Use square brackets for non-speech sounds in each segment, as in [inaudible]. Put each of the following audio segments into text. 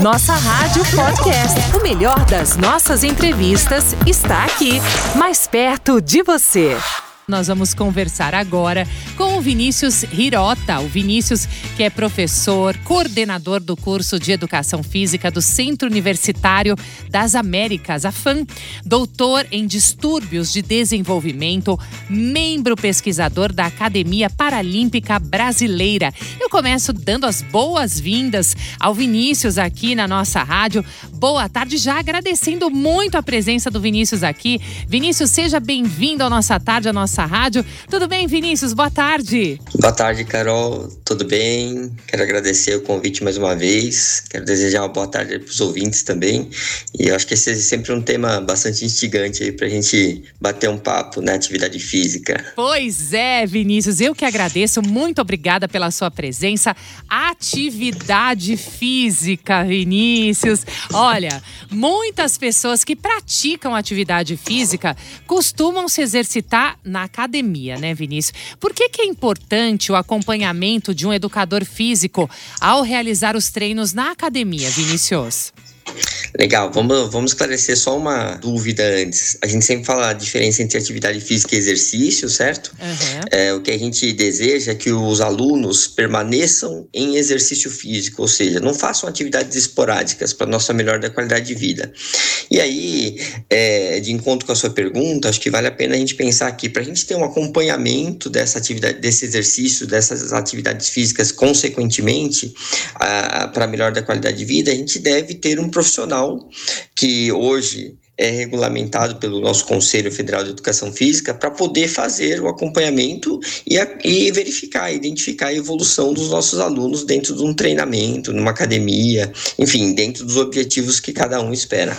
Nossa Rádio Podcast. O melhor das nossas entrevistas está aqui, mais perto de você. Nós vamos conversar agora com o Vinícius Hirota. O Vinícius, que é professor, coordenador do curso de Educação Física do Centro Universitário das Américas, a FAM, doutor em Distúrbios de Desenvolvimento, membro pesquisador da Academia Paralímpica Brasileira. Eu começo dando as boas-vindas ao Vinícius aqui na nossa rádio. Boa tarde, já agradecendo muito a presença do Vinícius aqui. Vinícius, seja bem-vindo à nossa tarde, à nossa nossa rádio. Tudo bem, Vinícius? Boa tarde. Boa tarde, Carol. Tudo bem? Quero agradecer o convite mais uma vez. Quero desejar uma boa tarde para os ouvintes também. E eu acho que esse é sempre um tema bastante instigante aí para a gente bater um papo na atividade física. Pois é, Vinícius. Eu que agradeço. Muito obrigada pela sua presença. Atividade física, Vinícius. Olha, muitas pessoas que praticam atividade física costumam se exercitar na academia, né, Vinícius? Por que, que é importante o acompanhamento de um educador físico ao realizar os treinos na academia, Vinícius? Legal, vamos, vamos esclarecer só uma dúvida antes. A gente sempre fala a diferença entre atividade física e exercício, certo? Uhum. É, o que a gente deseja é que os alunos permaneçam em exercício físico, ou seja, não façam atividades esporádicas para nossa melhor da qualidade de vida. E aí, é, de encontro com a sua pergunta, acho que vale a pena a gente pensar aqui, para a gente ter um acompanhamento dessa atividade, desse exercício, dessas atividades físicas, consequentemente, para melhor da qualidade de vida, a gente deve ter um profissional que hoje é regulamentado pelo nosso Conselho Federal de Educação Física para poder fazer o acompanhamento e, a, e, verificar, identificar a evolução dos nossos alunos dentro de um treinamento, numa academia, enfim, dentro dos objetivos que cada um espera.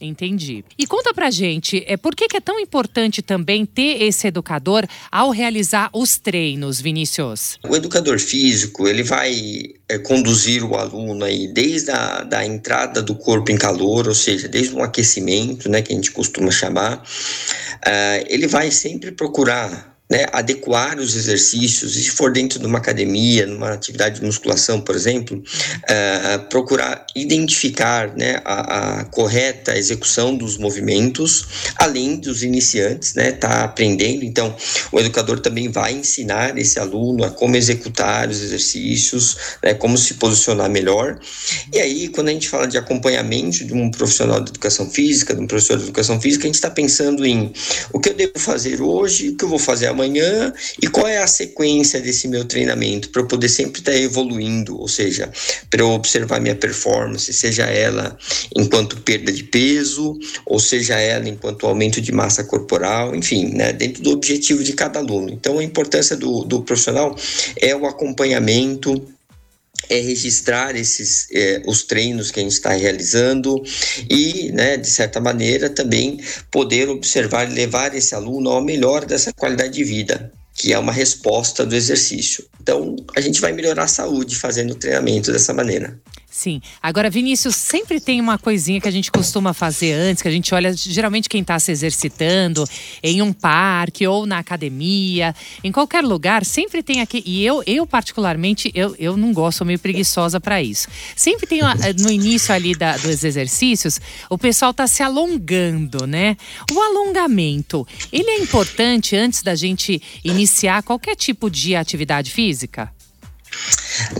Entendi. E conta pra gente, é, por que, que é tão importante também ter esse educador ao realizar os treinos, Vinícius? O educador físico, ele vai é, conduzir o aluno aí desde a da entrada do corpo em calor, ou seja, desde um aquecimento, né, que a gente costuma chamar, uh, ele vai sempre procurar né, adequar os exercícios, e se for dentro de uma academia, numa atividade de musculação, por exemplo, uh, procurar identificar né, a, a, correta execução dos movimentos, além dos iniciantes, né, tá aprendendo. Então, o educador também vai ensinar esse aluno a como executar os exercícios, né, como se posicionar melhor. E aí, quando a gente fala de acompanhamento de um profissional de educação física, de um professor de educação física, a gente está pensando em o que eu devo fazer hoje, o que eu vou fazer amanhã e qual é a sequência desse meu treinamento para eu poder sempre estar tá evoluindo, ou seja, para eu observar minha performance, seja ela enquanto perda de peso, ou seja ela enquanto aumento de massa corporal, enfim, né, dentro do objetivo de cada aluno. Então, a importância do, do profissional é o acompanhamento é registrar esses é, os treinos que a gente está realizando e, né, de certa maneira, também poder observar e levar esse aluno ao melhor dessa qualidade de vida, que é uma resposta do exercício. Então, a gente vai melhorar a saúde fazendo o treinamento dessa maneira. Sim. Agora, Vinícius, sempre tem uma coisinha que a gente costuma fazer antes, que a gente olha geralmente quem está se exercitando em um parque ou na academia, em qualquer lugar, sempre tem aqui. E eu, eu particularmente, eu, eu não gosto, sou meio preguiçosa para isso. Sempre tem no início ali da, dos exercícios, o pessoal está se alongando, né? O alongamento, ele é importante antes da gente iniciar qualquer tipo de atividade física?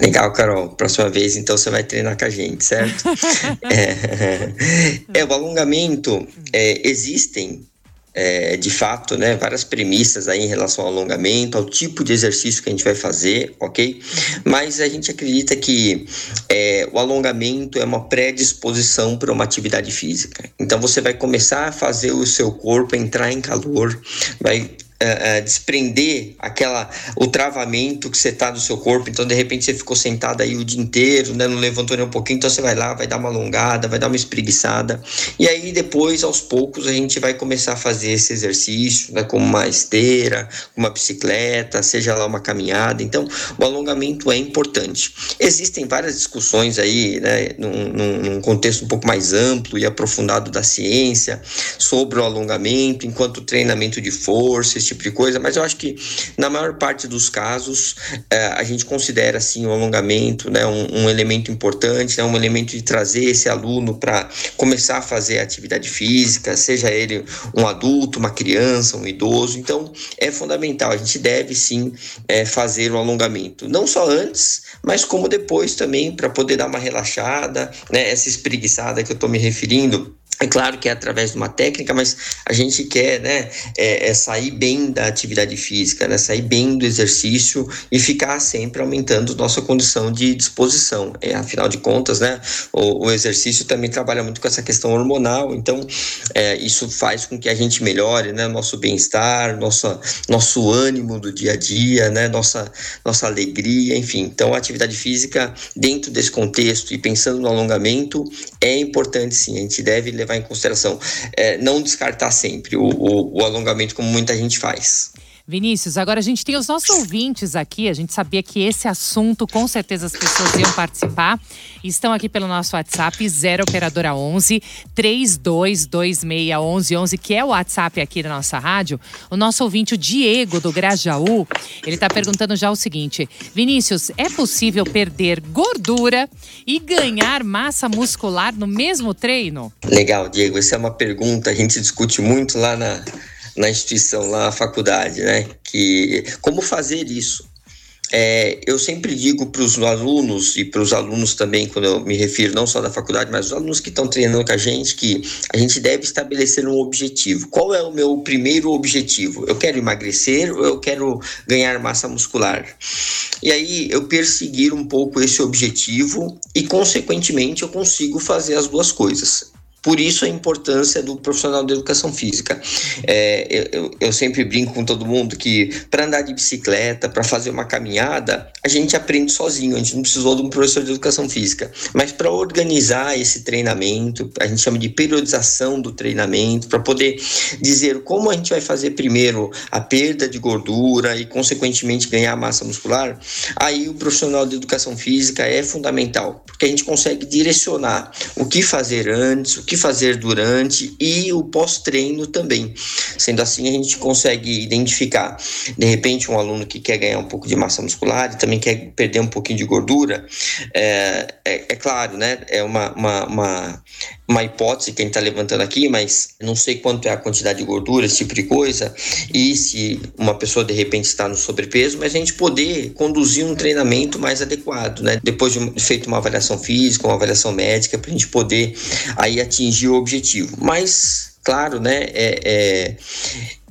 Legal, Carol. Próxima vez, então, você vai treinar com a gente, certo? [laughs] é, é, o alongamento, é, existem, é, de fato, né, várias premissas aí em relação ao alongamento, ao tipo de exercício que a gente vai fazer, ok? Mas a gente acredita que é, o alongamento é uma predisposição para uma atividade física. Então, você vai começar a fazer o seu corpo entrar em calor, vai Uh, uh, desprender aquela o travamento que você tá do seu corpo. Então, de repente, você ficou sentado aí o dia inteiro, né? Não levantou nem um pouquinho. Então, você vai lá, vai dar uma alongada, vai dar uma espreguiçada. E aí, depois, aos poucos, a gente vai começar a fazer esse exercício, né? Como uma esteira, uma bicicleta, seja lá uma caminhada. Então, o alongamento é importante. Existem várias discussões aí, né? Num, num contexto um pouco mais amplo e aprofundado da ciência sobre o alongamento, enquanto treinamento de força, esse tipo de coisa, mas eu acho que na maior parte dos casos é, a gente considera assim o alongamento, né, um, um elemento importante, né, um elemento de trazer esse aluno para começar a fazer atividade física, seja ele um adulto, uma criança, um idoso. Então é fundamental. A gente deve sim é, fazer o alongamento, não só antes, mas como depois também para poder dar uma relaxada, né, essa espreguiçada que eu estou me referindo é claro que é através de uma técnica, mas a gente quer né, é, é sair bem da atividade física, né, sair bem do exercício e ficar sempre aumentando nossa condição de disposição. É, afinal de contas, né, o, o exercício também trabalha muito com essa questão hormonal, então é, isso faz com que a gente melhore né, nosso bem-estar, nosso, nosso ânimo do dia a dia, né, nossa, nossa alegria, enfim. Então, a atividade física, dentro desse contexto e pensando no alongamento, é importante sim, a gente deve levar levar em consideração. É, não descartar sempre o, o, o alongamento como muita gente faz. Vinícius, agora a gente tem os nossos ouvintes aqui. A gente sabia que esse assunto, com certeza, as pessoas iam participar. Estão aqui pelo nosso WhatsApp, 0 Operadora 11 32261111, que é o WhatsApp aqui da nossa rádio. O nosso ouvinte, o Diego, do Grajaú, ele está perguntando já o seguinte: Vinícius, é possível perder gordura e ganhar massa muscular no mesmo treino? Legal, Diego. Essa é uma pergunta, a gente discute muito lá na na instituição, lá na faculdade, né? Que como fazer isso? É, eu sempre digo para os alunos e para os alunos também, quando eu me refiro não só da faculdade, mas os alunos que estão treinando com a gente, que a gente deve estabelecer um objetivo. Qual é o meu primeiro objetivo? Eu quero emagrecer ou eu quero ganhar massa muscular? E aí eu perseguir um pouco esse objetivo e, consequentemente, eu consigo fazer as duas coisas. Por isso a importância do profissional de educação física. É, eu, eu, sempre brinco com todo mundo que para andar de bicicleta, para fazer uma caminhada, a gente aprende sozinho, a gente não precisou de um professor de educação física. Mas para organizar esse treinamento, a gente chama de periodização do treinamento, para poder dizer como a gente vai fazer primeiro a perda de gordura e, consequentemente, ganhar massa muscular, aí o profissional de educação física é fundamental, porque a gente consegue direcionar o que fazer antes, o que fazer durante e o pós-treino também. Sendo assim, a gente consegue identificar, de repente, um aluno que quer ganhar um pouco de massa muscular e também quer perder um pouquinho de gordura. É, é, é claro, né? É uma, uma, uma, uma hipótese que a gente está levantando aqui, mas não sei quanto é a quantidade de gordura, esse tipo de coisa, e se uma pessoa de repente está no sobrepeso, mas a gente poder conduzir um treinamento mais adequado, né? Depois de feito uma avaliação física, uma avaliação médica, para a gente poder aí atingir atingir o objetivo. Mas, claro, né, é, é,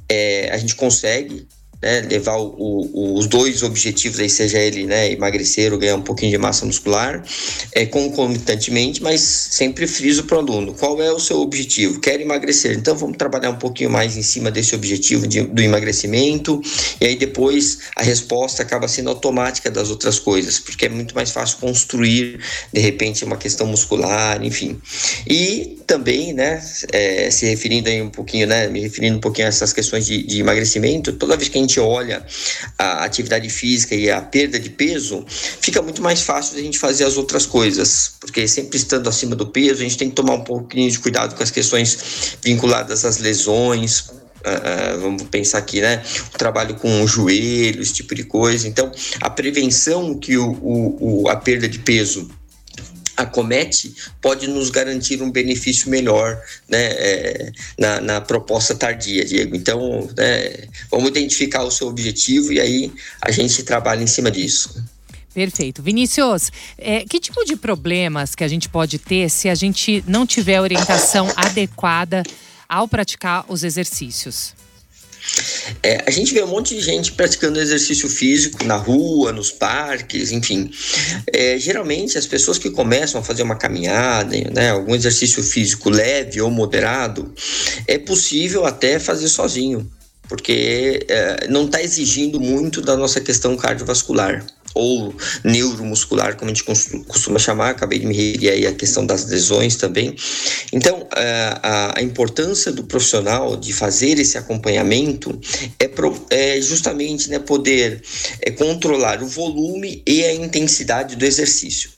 é a gente consegue né, levar o, o, os dois objetivos, aí seja ele né, emagrecer ou ganhar um pouquinho de massa muscular, é, concomitantemente, mas sempre friso para o aluno. Qual é o seu objetivo? Quer emagrecer? Então vamos trabalhar um pouquinho mais em cima desse objetivo de, do emagrecimento, e aí depois a resposta acaba sendo automática das outras coisas, porque é muito mais fácil construir, de repente, uma questão muscular, enfim. E também, né, é, se referindo aí um pouquinho, né, me referindo um pouquinho a essas questões de, de emagrecimento, toda vez que a gente olha a atividade física e a perda de peso, fica muito mais fácil a gente fazer as outras coisas, porque sempre estando acima do peso, a gente tem que tomar um pouquinho de cuidado com as questões vinculadas às lesões, Uh, vamos pensar aqui, né? O trabalho com o joelho, esse tipo de coisa. Então, a prevenção que o, o, o a perda de peso acomete pode nos garantir um benefício melhor né, é, na, na, proposta tardia, Diego. Então, né, vamos identificar o seu objetivo e aí a gente trabalha em cima disso. Perfeito. Vinícius, é, que tipo de problemas que a gente pode ter se a gente não tiver orientação adequada ao praticar os exercícios? É, a gente vê um monte de gente praticando exercício físico na rua, nos parques, enfim. É, geralmente, as pessoas que começam a fazer uma caminhada, né, algum exercício físico leve ou moderado, é possível até fazer sozinho, porque é, não está exigindo muito da nossa questão cardiovascular ou neuromuscular, como a gente costuma chamar, acabei de me referir aí à questão das lesões também. Então, a, a importância do profissional de fazer esse acompanhamento é, é justamente né, poder é, controlar o volume e a intensidade do exercício.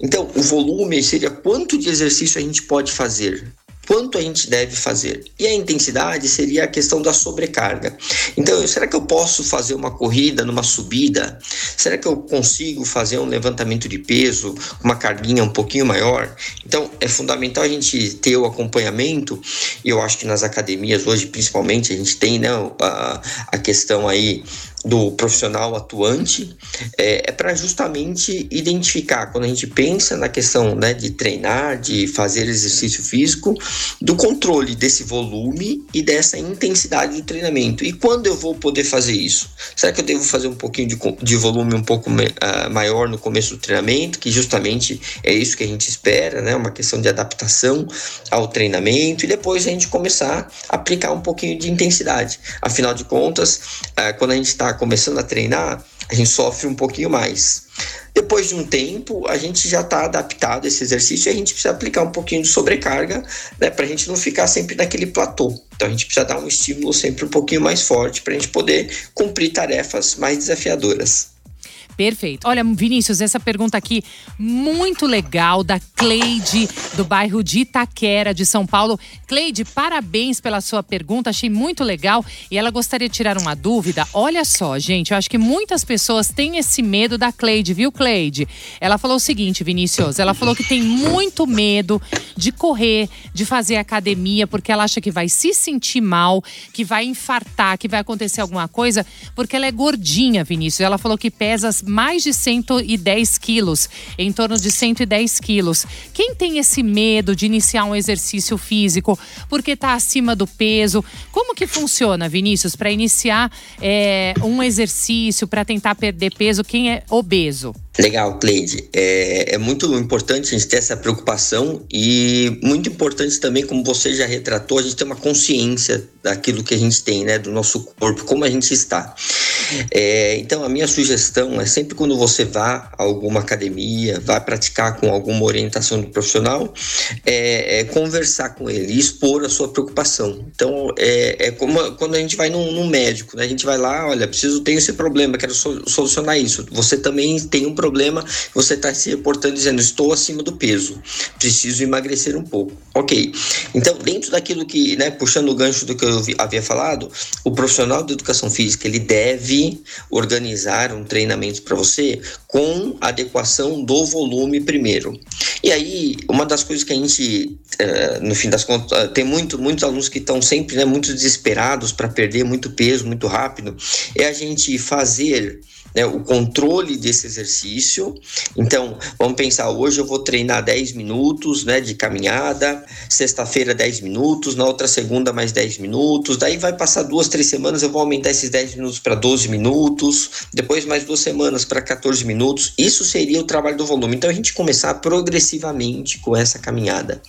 Então, o volume seria quanto de exercício a gente pode fazer quanto a gente deve fazer. E a intensidade seria a questão da sobrecarga. Então, será que eu posso fazer uma corrida numa subida? Será que eu consigo fazer um levantamento de peso com uma carguinha um pouquinho maior? Então, é fundamental a gente ter o acompanhamento, e eu acho que nas academias hoje, principalmente, a gente tem né, a, a questão aí do profissional atuante é, é para justamente identificar quando a gente pensa na questão né, de treinar, de fazer exercício físico, do controle desse volume e dessa intensidade do treinamento. E quando eu vou poder fazer isso? Será que eu devo fazer um pouquinho de, de volume um pouco uh, maior no começo do treinamento, que justamente é isso que a gente espera, né? Uma questão de adaptação ao treinamento e depois a gente começar a aplicar um pouquinho de intensidade. Afinal de contas, uh, quando a gente está começando a treinar, a gente sofre um pouquinho mais. Depois de um tempo, a gente já está adaptado a esse exercício e a gente precisa aplicar um pouquinho de sobrecarga, né, para a gente não ficar sempre naquele platô. Então a gente precisa dar um estímulo sempre um pouquinho mais forte para a gente poder cumprir tarefas mais desafiadoras. Perfeito. Olha, Vinícius, essa pergunta aqui muito legal da Cleide, do bairro de Itaquera, de São Paulo. Cleide, parabéns pela sua pergunta, achei muito legal. E ela gostaria de tirar uma dúvida. Olha só, gente, eu acho que muitas pessoas têm esse medo da Cleide, viu, Cleide? Ela falou o seguinte, Vinícius, ela falou que tem muito medo de correr, de fazer academia, porque ela acha que vai se sentir mal, que vai infartar, que vai acontecer alguma coisa, porque ela é gordinha, Vinícius. Ela falou que pesa mais de 110 quilos, em torno de 110 quilos. Quem tem esse medo de iniciar um exercício físico porque está acima do peso? Como que funciona, Vinícius, para iniciar é, um exercício, para tentar perder peso? Quem é obeso? Legal, Cleide. É, é, muito importante a gente ter essa preocupação e muito importante também, como você já retratou, a gente ter uma consciência daquilo que a gente tem, né, do nosso corpo, como a gente está. É, então, a minha sugestão é sempre quando você vá a alguma academia, vá praticar com alguma orientação do profissional, é, é conversar com ele e expor a sua preocupação. Então, é, é como quando a gente vai num, num, médico, né? a gente vai lá, olha, preciso, tenho esse problema, quero solucionar isso. Você também tem um problema, você está se reportando dizendo, estou acima do peso, preciso emagrecer um pouco. Ok. Então, dentro daquilo que, né, puxando o gancho do que eu havia falado, o profissional de educação física, ele deve organizar um treinamento para você com adequação do volume primeiro. E aí, uma das coisas que a gente, uh, no fim das contas, uh, tem muito, muitos alunos que estão sempre né, muito desesperados para perder muito peso muito rápido, é a gente fazer né, o controle desse exercício. Então, vamos pensar, hoje eu vou treinar 10 minutos né, de caminhada, sexta-feira 10 minutos, na outra segunda mais 10 minutos, daí vai passar duas, três semanas, eu vou aumentar esses 10 minutos para 12 minutos, depois mais duas semanas para 14 minutos. Isso seria o trabalho do volume. Então, a gente começar progressivamente com essa caminhada.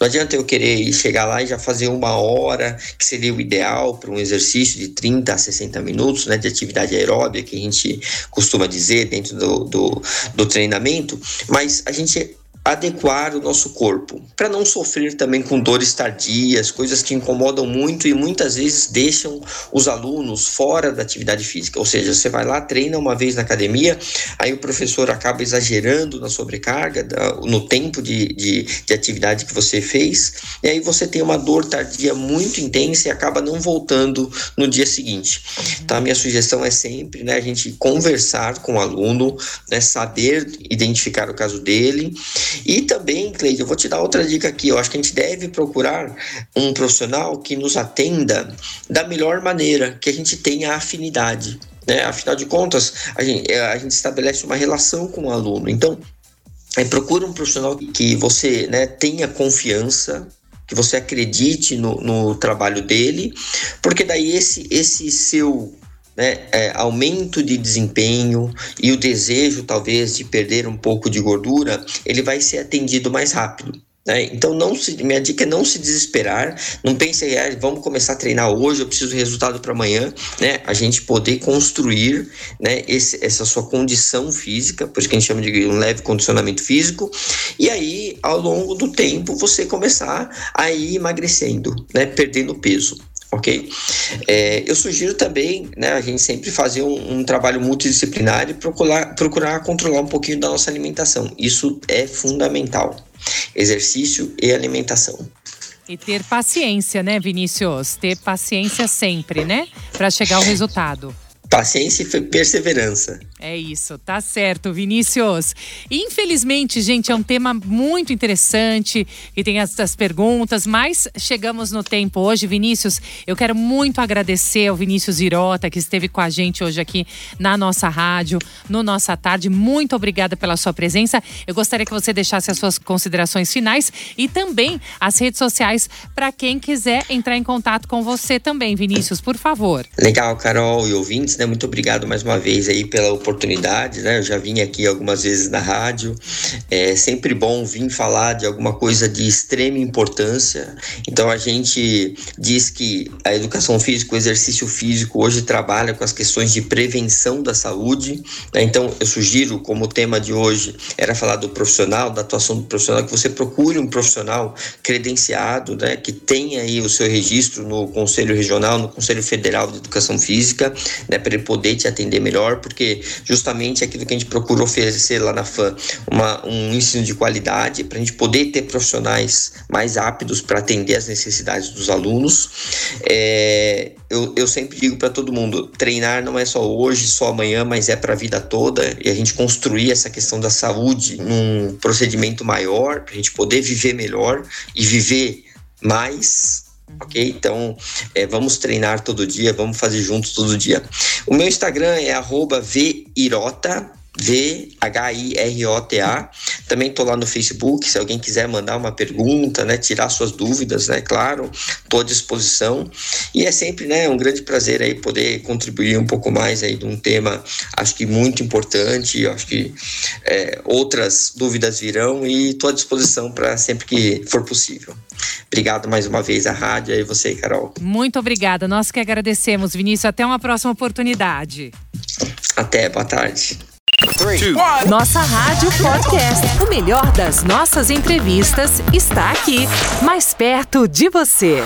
Não adianta eu querer chegar lá e já fazer uma hora, que seria o ideal para um exercício de 30 a 60 minutos né, de atividade aeróbica que a gente costuma dizer dentro do, do, do treinamento, mas a gente adequar o nosso corpo, para não sofrer também com dores tardias, coisas que incomodam muito e muitas vezes deixam os alunos fora da atividade física. Ou seja, você vai lá, treina uma vez na academia, aí o professor acaba exagerando na sobrecarga, no tempo de, de, de atividade que você fez, e aí você tem uma dor tardia muito intensa e acaba não voltando no dia seguinte. Então, a minha sugestão é sempre né, a gente conversar com o aluno, né, saber identificar o caso dele e também, Cleide, eu vou te dar outra dica aqui. Eu acho que a gente deve procurar um profissional que nos atenda da melhor maneira, que a gente tenha afinidade. Né? Afinal de contas, a gente, é, a gente estabelece uma relação com o aluno. Então, é, procura um profissional que você né, tenha confiança, que você acredite no, no trabalho dele, porque daí esse, esse seu né, é, aumento de desempenho e o desejo talvez de perder um pouco de gordura, ele vai ser atendido mais rápido. Né? Então, não se, minha dica é não se desesperar, não pense, ah, vamos começar a treinar hoje, eu preciso de resultado para amanhã, né? A gente poder construir né, esse, essa sua condição física, por isso que a gente chama de um leve condicionamento físico, e aí, ao longo do tempo, você começar a ir emagrecendo, né? Perdendo peso ok? É, eu sugiro também, né, a gente sempre fazer um, um, trabalho multidisciplinar e procurar, procurar controlar um pouquinho da nossa alimentação. Isso é fundamental. Exercício e alimentação. E ter paciência, né, Vinícius? Ter paciência sempre, né? Para chegar ao resultado. Paciência e perseverança. É isso, tá certo, Vinícius. Infelizmente, gente, é um tema muito interessante e tem essas perguntas, mas chegamos no tempo hoje. Vinícius, eu quero muito agradecer ao Vinícius Irota, que esteve com a gente hoje aqui na nossa rádio, no Nossa Tarde. Muito obrigada pela sua presença. Eu gostaria que você deixasse as suas considerações finais e também as redes sociais para quem quiser entrar em contato com você também, Vinícius, por favor. Legal, Carol e ouvintes, né? Muito obrigado mais uma vez aí pela oportunidade oportunidade, né? Eu já vim aqui algumas vezes na rádio. É sempre bom vir falar de alguma coisa de extrema importância. Então a gente diz que a educação física, o exercício físico hoje trabalha com as questões de prevenção da saúde. Né? Então eu sugiro, como tema de hoje era falar do profissional, da atuação do profissional, que você procure um profissional credenciado, né? Que tenha aí o seu registro no Conselho Regional, no Conselho Federal de Educação Física, né? Para ele poder te atender melhor, porque justamente aquilo que a gente procura oferecer lá na FAM, uma, um ensino de qualidade, para a gente poder ter profissionais mais aptos para atender as necessidades dos alunos. É, eu, eu sempre digo para todo mundo: treinar não é só hoje, só amanhã, mas é para a vida toda, e a gente construir essa questão da saúde num procedimento maior, para a gente poder viver melhor e viver mais ok? Então, é, vamos treinar todo dia, vamos fazer juntos todo dia. O meu Instagram é @virota V-H-I-R-O-T-A. Também estou lá no Facebook, se alguém quiser mandar uma pergunta, né, tirar suas dúvidas, né, claro, estou à disposição. E é sempre, né, um grande prazer aí poder contribuir um pouco mais aí de um tema, acho que muito importante, acho que é, outras dúvidas virão e estou à disposição para sempre que for possível. Obrigado mais uma vez à rádio e você, Carol. Muito obrigada, nós que agradecemos, Vinícius. Até uma próxima oportunidade. Até, boa tarde. Nossa Rádio Podcast. O melhor das nossas entrevistas está aqui, mais perto de você.